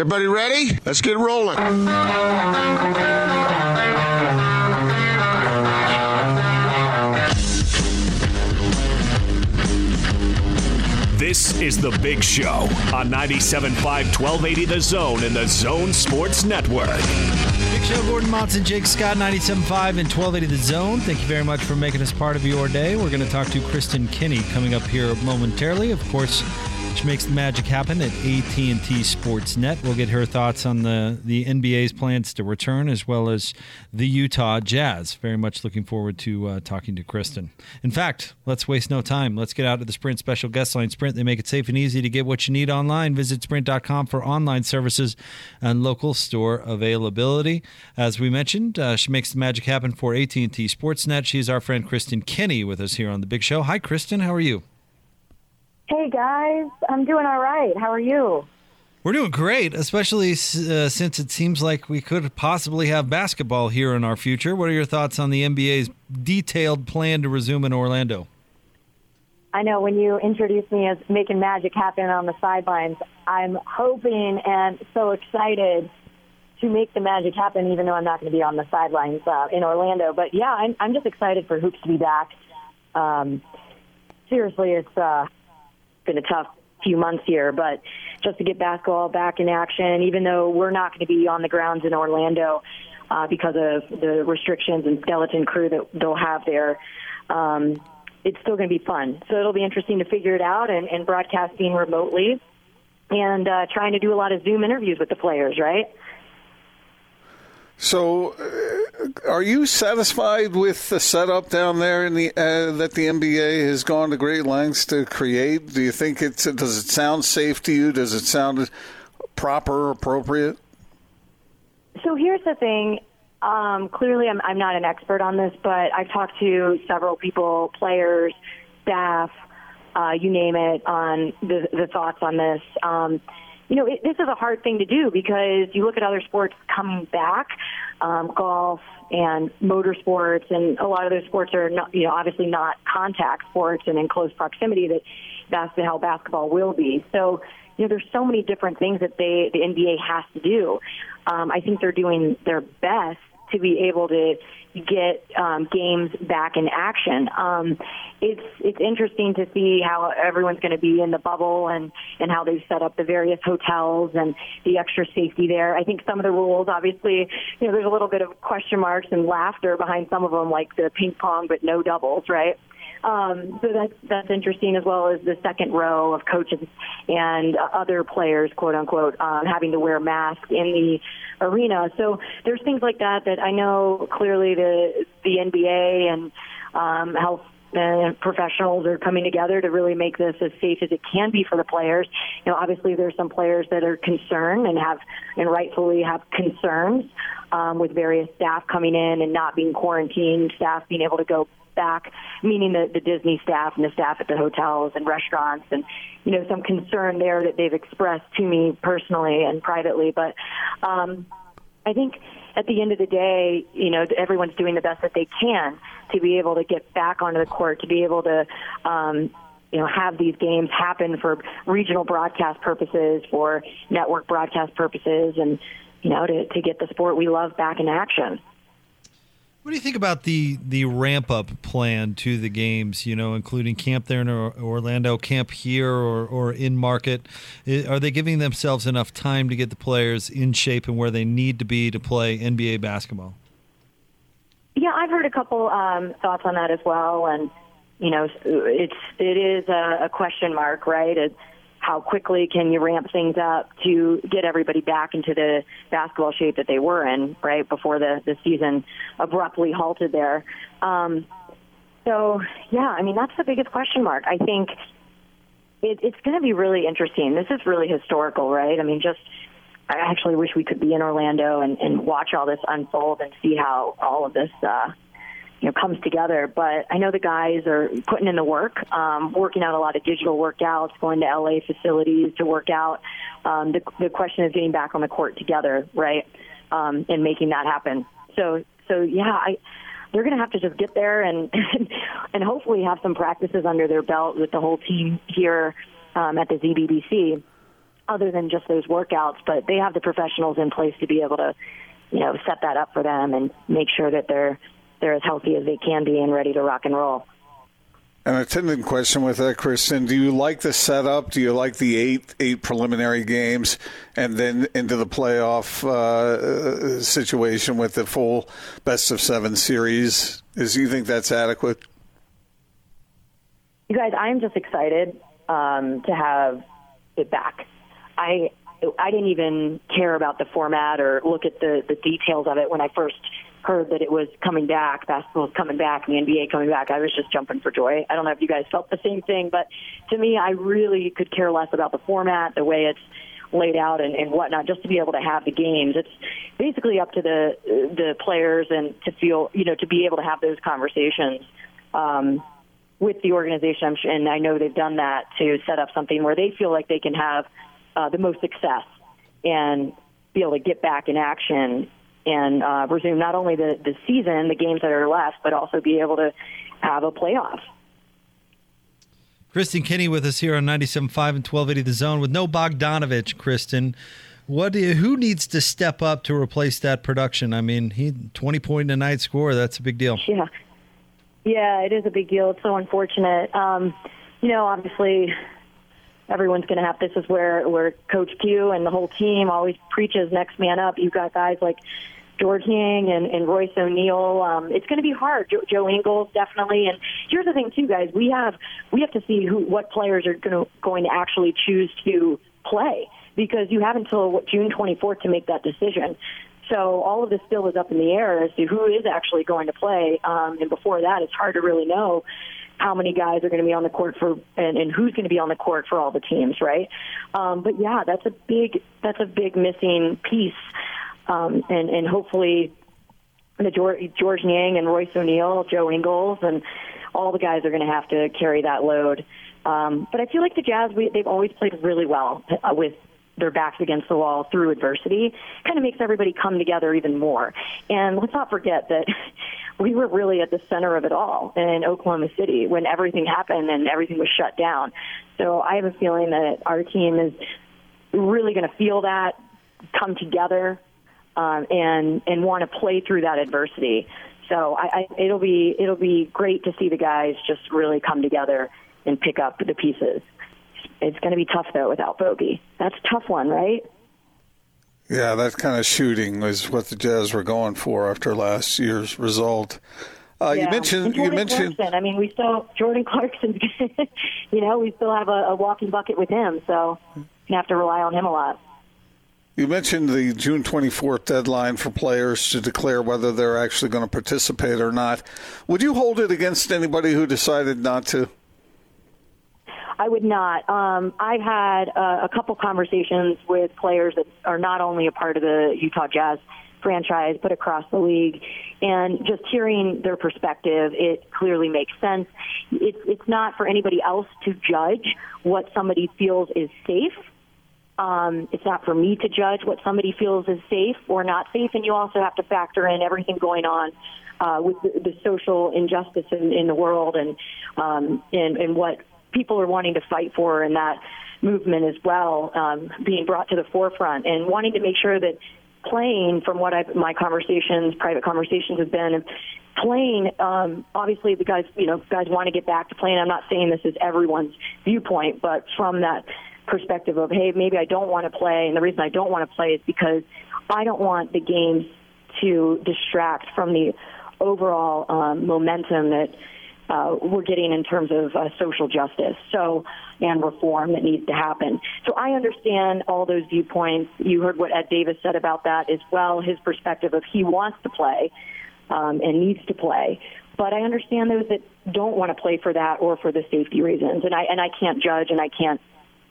Is everybody ready? Let's get rolling. This is The Big Show on 97.5 1280 The Zone and The Zone Sports Network. Big Show, Gordon Monson, Jake Scott, 97.5 and 1280 The Zone. Thank you very much for making us part of your day. We're going to talk to Kristen Kenney coming up here momentarily. Of course, she makes the magic happen at AT&T Sportsnet. We'll get her thoughts on the, the NBA's plans to return as well as the Utah Jazz. Very much looking forward to uh, talking to Kristen. In fact, let's waste no time. Let's get out to the Sprint special guest line. Sprint, they make it safe and easy to get what you need online. Visit sprint.com for online services and local store availability. As we mentioned, uh, she makes the magic happen for AT&T Sportsnet. She's our friend Kristen Kenney with us here on the Big Show. Hi, Kristen. How are you? Hey guys, I'm doing all right. How are you? We're doing great, especially uh, since it seems like we could possibly have basketball here in our future. What are your thoughts on the NBA's detailed plan to resume in Orlando? I know when you introduced me as making magic happen on the sidelines, I'm hoping and so excited to make the magic happen, even though I'm not going to be on the sidelines uh, in Orlando. But yeah, I'm, I'm just excited for hoops to be back. Um, seriously, it's uh, been a tough few months here, but just to get basketball back in action, even though we're not going to be on the grounds in Orlando uh, because of the restrictions and skeleton crew that they'll have there, um, it's still going to be fun. So it'll be interesting to figure it out and, and broadcasting remotely and uh, trying to do a lot of Zoom interviews with the players, right? So, uh, are you satisfied with the setup down there in the uh, that the NBA has gone to great lengths to create? Do you think it's does it sound safe to you? Does it sound proper, appropriate? So here's the thing. Um, clearly, I'm, I'm not an expert on this, but I've talked to several people, players, staff, uh, you name it, on the, the thoughts on this. Um, you know, it, this is a hard thing to do because you look at other sports coming back, um, golf and motorsports, and a lot of those sports are not, you know, obviously not contact sports and in close proximity. That that's how basketball will be. So, you know, there's so many different things that they the NBA has to do. Um, I think they're doing their best to be able to get um, games back in action. Um, it's it's interesting to see how everyone's going to be in the bubble and and how they've set up the various hotels and the extra safety there. I think some of the rules, obviously, you know, there's a little bit of question marks and laughter behind some of them, like the ping pong but no doubles, right? Um, so that's that's interesting as well as the second row of coaches and other players, quote unquote, um, having to wear masks in the arena. So there's things like that that I know clearly the the NBA and um, health and professionals are coming together to really make this as safe as it can be for the players. You know, obviously there's some players that are concerned and have and rightfully have concerns um, with various staff coming in and not being quarantined, staff being able to go back, meaning the, the Disney staff and the staff at the hotels and restaurants, and you know some concern there that they've expressed to me personally and privately. But um, I think at the end of the day, you know, everyone's doing the best that they can to be able to get back onto the court, to be able to. Um, you know, have these games happen for regional broadcast purposes, for network broadcast purposes, and you know, to, to get the sport we love back in action. What do you think about the the ramp up plan to the games? You know, including camp there in Orlando, camp here, or or in market. Are they giving themselves enough time to get the players in shape and where they need to be to play NBA basketball? Yeah, I've heard a couple um, thoughts on that as well, and you know, it's it is a, a question mark, right? It's, how quickly can you ramp things up to get everybody back into the basketball shape that they were in right before the the season abruptly halted there. Um, so yeah, I mean that's the biggest question mark. I think it, it's going to be really interesting. This is really historical, right? I mean, just I actually wish we could be in Orlando and, and watch all this unfold and see how all of this. Uh, you know comes together. But I know the guys are putting in the work, um, working out a lot of digital workouts, going to LA facilities to work out. Um, the, the question is getting back on the court together, right, um, and making that happen. So so yeah, I. They're going to have to just get there and and hopefully have some practices under their belt with the whole team here um, at the ZBBC. other than just those workouts. But they have the professionals in place to be able to, you know, set that up for them and make sure that they're they're as healthy as they can be and ready to rock and roll. An attendant question with that, Kristen. Do you like the setup? Do you like the eight eight preliminary games and then into the playoff uh, situation with the full best of seven series? Is you think that's adequate? You guys, I'm just excited um, to have it back. I I didn't even care about the format or look at the the details of it when I first heard that it was coming back, basketball was coming back, the NBA coming back, I was just jumping for joy. I don't know if you guys felt the same thing, but to me, I really could care less about the format, the way it's laid out and, and whatnot, just to be able to have the games. It's basically up to the the players and to feel, you know, to be able to have those conversations um, with the organization. And I know they've done that to set up something where they feel like they can have uh, the most success and be able to get back in action and uh, resume not only the, the season, the games that are left, but also be able to have a playoff. Kristen Kenney with us here on 97.5 and 1280 The Zone with no Bogdanovich, Kristen. What do you, who needs to step up to replace that production? I mean, he 20 point a night score, that's a big deal. Yeah. Yeah, it is a big deal. It's so unfortunate. Um, you know, obviously everyone's going to have this is where where Coach Q and the whole team always preaches next man up. You've got guys like Georges Niang and, and Royce O'Neale. Um, it's going to be hard. Joe, Joe Ingles definitely. And here's the thing too, guys. We have we have to see who what players are going to going to actually choose to play because you have until what, June 24th to make that decision. So all of this still is up in the air as to who is actually going to play. Um, and before that, it's hard to really know how many guys are going to be on the court for and, and who's going to be on the court for all the teams, right? Um, but yeah, that's a big that's a big missing piece, um, and and hopefully the George, Georges Niang and Royce O'Neale, Joe Ingles, and all the guys are going to have to carry that load. Um, but I feel like the Jazz, we, they've always played really well uh, with their backs against the wall through adversity. Kind of makes everybody come together even more. And let's not forget that we were really at the center of it all in Oklahoma City when everything happened and everything was shut down. So I have a feeling that our team is really going to feel that, come together, um, and and want to play through that adversity. So I, I, it'll be it'll be great to see the guys just really come together and pick up the pieces. It's going to be tough though without Bogey. That's a tough one, right? Yeah, that kind of shooting is what the Jazz were going for after last year's result. Uh, yeah. You mentioned. You mentioned. Clarkson. I mean, we still Jordan Clarkson. you know, we still have a, a walking bucket with him, so you have to rely on him a lot. You mentioned the June 24th deadline for players to declare whether they're actually going to participate or not. Would you hold it against anybody who decided not to? I would not. Um, I've had uh, a couple conversations with players that are not only a part of the Utah Jazz franchise, but across the league. And just hearing their perspective, it clearly makes sense. It's, it's not for anybody else to judge what somebody feels is safe. Um, it's not for me to judge what somebody feels is safe or not safe. And you also have to factor in everything going on uh, with the, the social injustice in, in the world and, um, and, and what people are wanting to fight for in that movement as well, um, being brought to the forefront and wanting to make sure that playing, from what I've, my conversations, private conversations have been, playing, um, obviously the guys, you know, guys want to get back to playing. I'm not saying this is everyone's viewpoint, but from that perspective of, hey, maybe I don't want to play, and the reason I don't want to play is because I don't want the games to distract from the overall um, momentum that uh, we're getting in terms of uh, social justice so and reform that needs to happen. So I understand all those viewpoints. You heard what Ed Davis said about that as well. His perspective of he wants to play um, and needs to play. But I understand those that don't want to play for that or for the safety reasons, and I and I can't judge and I can't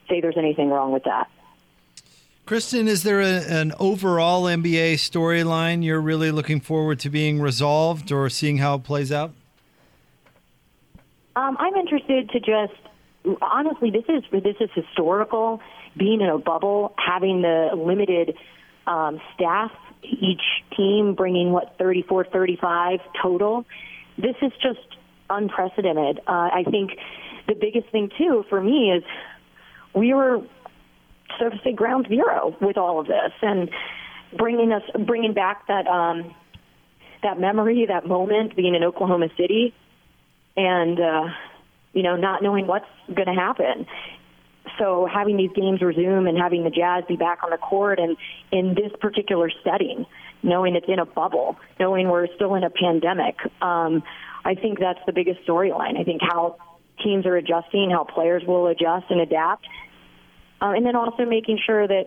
say there's anything wrong with that. Kristen, is there a, an overall NBA storyline you're really looking forward to being resolved or seeing how it plays out? Um, I'm interested to just honestly, this is this is historical. Being in a bubble, having the limited um, staff, each team bringing what 34, 35 total. This is just unprecedented. Uh, I think the biggest thing too for me is we were so to say, ground zero with all of this and bringing us, bringing back that um, that memory, that moment, being in Oklahoma City, and uh, you know, not knowing what's going to happen. So having these games resume and having the Jazz be back on the court and in this particular setting, knowing it's in a bubble, knowing we're still in a pandemic, um, I think that's the biggest storyline. I think how teams are adjusting, how players will adjust and adapt, uh, and then also making sure that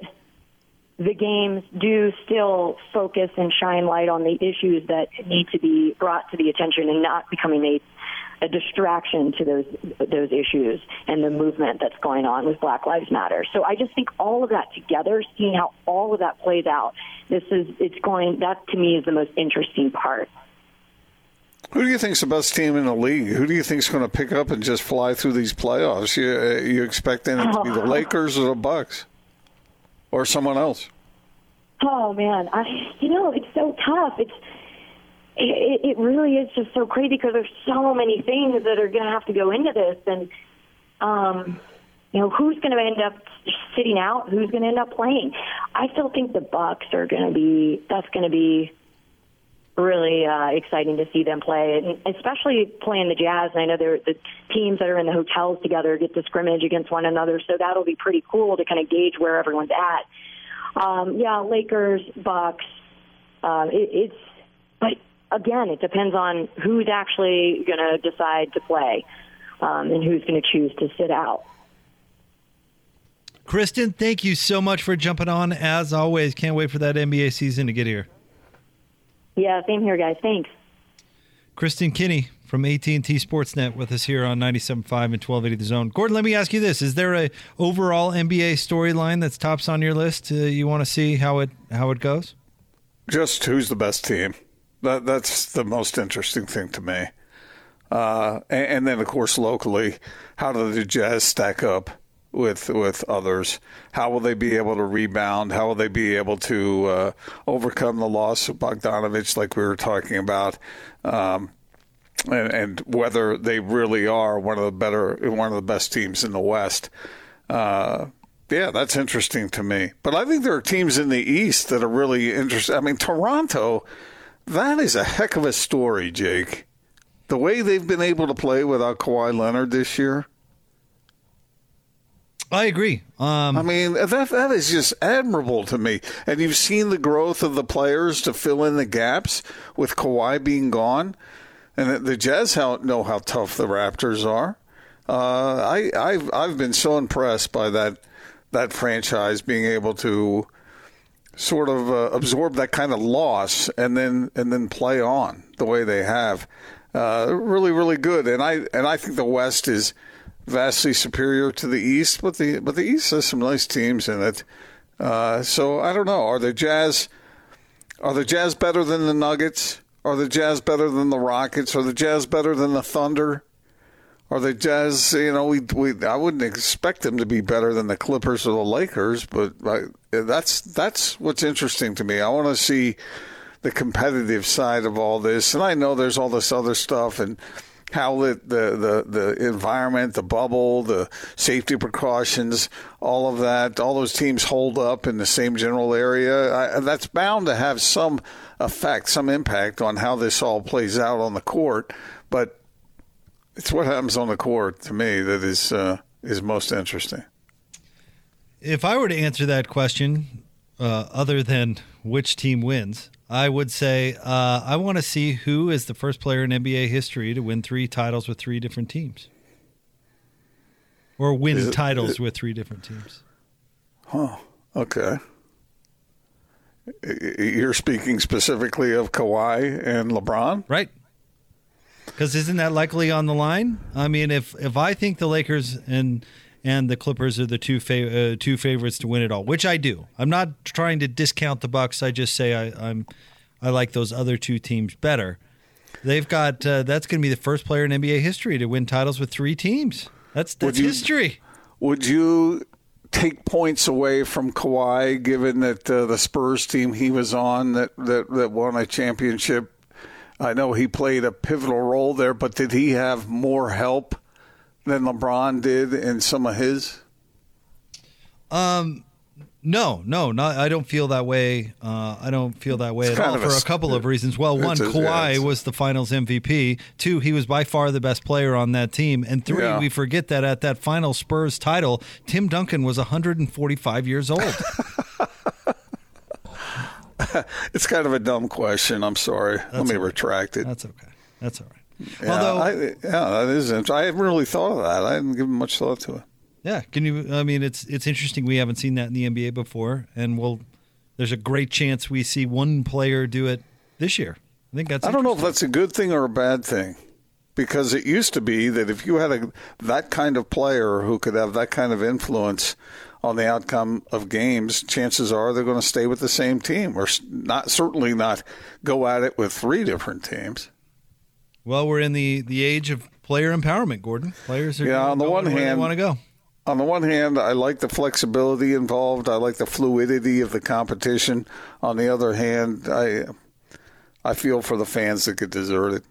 the games do still focus and shine light on the issues that need to be brought to the attention and not becoming a a distraction to those those issues and the movement that's going on with Black Lives Matter. So I just think all of that together, seeing how all of that plays out, this is it's going that to me is the most interesting part. Who do you think's the best team in the league? Who do you think's going to pick up and just fly through these playoffs? You uh, you expecting it to be the Lakers or the Bucks or someone else? Oh man, I you know it's so tough. It's it, it really is just so crazy because there's so many things that are going to have to go into this, and um, you know who's going to end up sitting out, who's going to end up playing. I still think the Bucks are going to be. That's going to be really uh, exciting to see them play, and especially playing the Jazz. And I know they're the teams that are in the hotels together get to scrimmage against one another, so that'll be pretty cool to kind of gauge where everyone's at. Um, yeah, Lakers, Bucks. Uh, it, it's but again, it depends on who's actually going to decide to play um, and who's going to choose to sit out. Kristen, thank you so much for jumping on. As always, can't wait for that NBA season to get here. Yeah, same here, guys. Thanks. Kristen Kenney from AT&T Sportsnet with us here on 97.5 and 1280 The Zone. Gordon, let me ask you this. Is there a overall NBA storyline that's tops on your list? Uh, you want to see how it how it goes? Just who's the best team. That, that's the most interesting thing to me. Uh, and, and, then, of course, locally, how do the Jazz stack up with with others? How will they be able to rebound? How will they be able to uh, overcome the loss of Bogdanovich, like we were talking about? Um, and, and, whether they really are one of the better, one of the best teams in the West. Uh, yeah, that's interesting to me. But I think there are teams in the East that are really interesting. I mean, Toronto that is a heck of a story, Jake. The way they've been able to play without Kawhi Leonard this year. I agree. Um, I mean, that that is just admirable to me. And you've seen the growth of the players to fill in the gaps with Kawhi being gone. And the Jazz know how tough the Raptors are. Uh, I, I've I've been so impressed by that that franchise being able to sort of uh, absorb that kind of loss and then and then play on the way they have. Uh, really, really good. And I and I think the West is vastly superior to the East, but the but the East has some nice teams in it. Uh, so I don't know. Are the Jazz are the Jazz better than the Nuggets? Are the Jazz better than the Rockets? Are the Jazz better than the Thunder? Are the Jazz? You know, we, we I wouldn't expect them to be better than the Clippers or the Lakers, but I, that's that's what's interesting to me. I want to see the competitive side of all this, and I know there's all this other stuff and how the, the, the, the environment, the bubble, the safety precautions, all of that, all those teams hold up in the same general area. I, that's bound to have some effect, some impact on how this all plays out on the court. But it's what happens on the court to me that is uh, is most interesting. If I were to answer that question, uh, other than which team wins, I would say uh, I want to see who is the first player in NBA history to win three titles with three different teams, or win it, titles it, with three different teams. Huh. Okay. You're speaking specifically of Kawhi and LeBron, right? Because isn't that likely on the line? I mean, if if I think the Lakers and and the Clippers are the two uh, two favorites to win it all, which I do. I'm not trying to discount the Bucks. I just say I, am I like those other two teams better. They've got uh, that's going to be the first player in NBA history to win titles with three teams. That's that's would you, history. Would you take points away from Kawhi, given that uh, the Spurs team he was on that, that that won a championship? I know he played a pivotal role there, but did he have more help than LeBron did in some of his? Um, No, no, not. I don't feel that way. Uh, I don't feel that way It's at all for a, couple of reasons. Well, one, a- Kawhi it's- was the Finals MVP. Two, he was by far the best player on that team. And three, Yeah. we forget that at that final Spurs title, Tim Duncan was 145 years old. It's kind of a dumb question. I'm sorry. Let me okay. retract it. That's okay. That's all right. Yeah, Although, I, yeah, that is interesting. I haven't really thought of that. I haven't given much thought to it. yeah, can you? I mean, it's it's interesting. We haven't seen that in the NBA before, and we'll. There's a great chance we see one player do it this year. I think that's. I don't know if that's a good thing or a bad thing, because it used to be that if you had a that kind of player who could have that kind of influence on the outcome of games, chances are they're going to stay with the same team, or not certainly not go at it with three different teams. Well, we're in the the age of player empowerment, Gordon. Players are Yeah, on the one hand- want to go. On the one hand, I like the flexibility involved. I like the fluidity of the competition. On the other hand, I I feel for the fans that get desert it.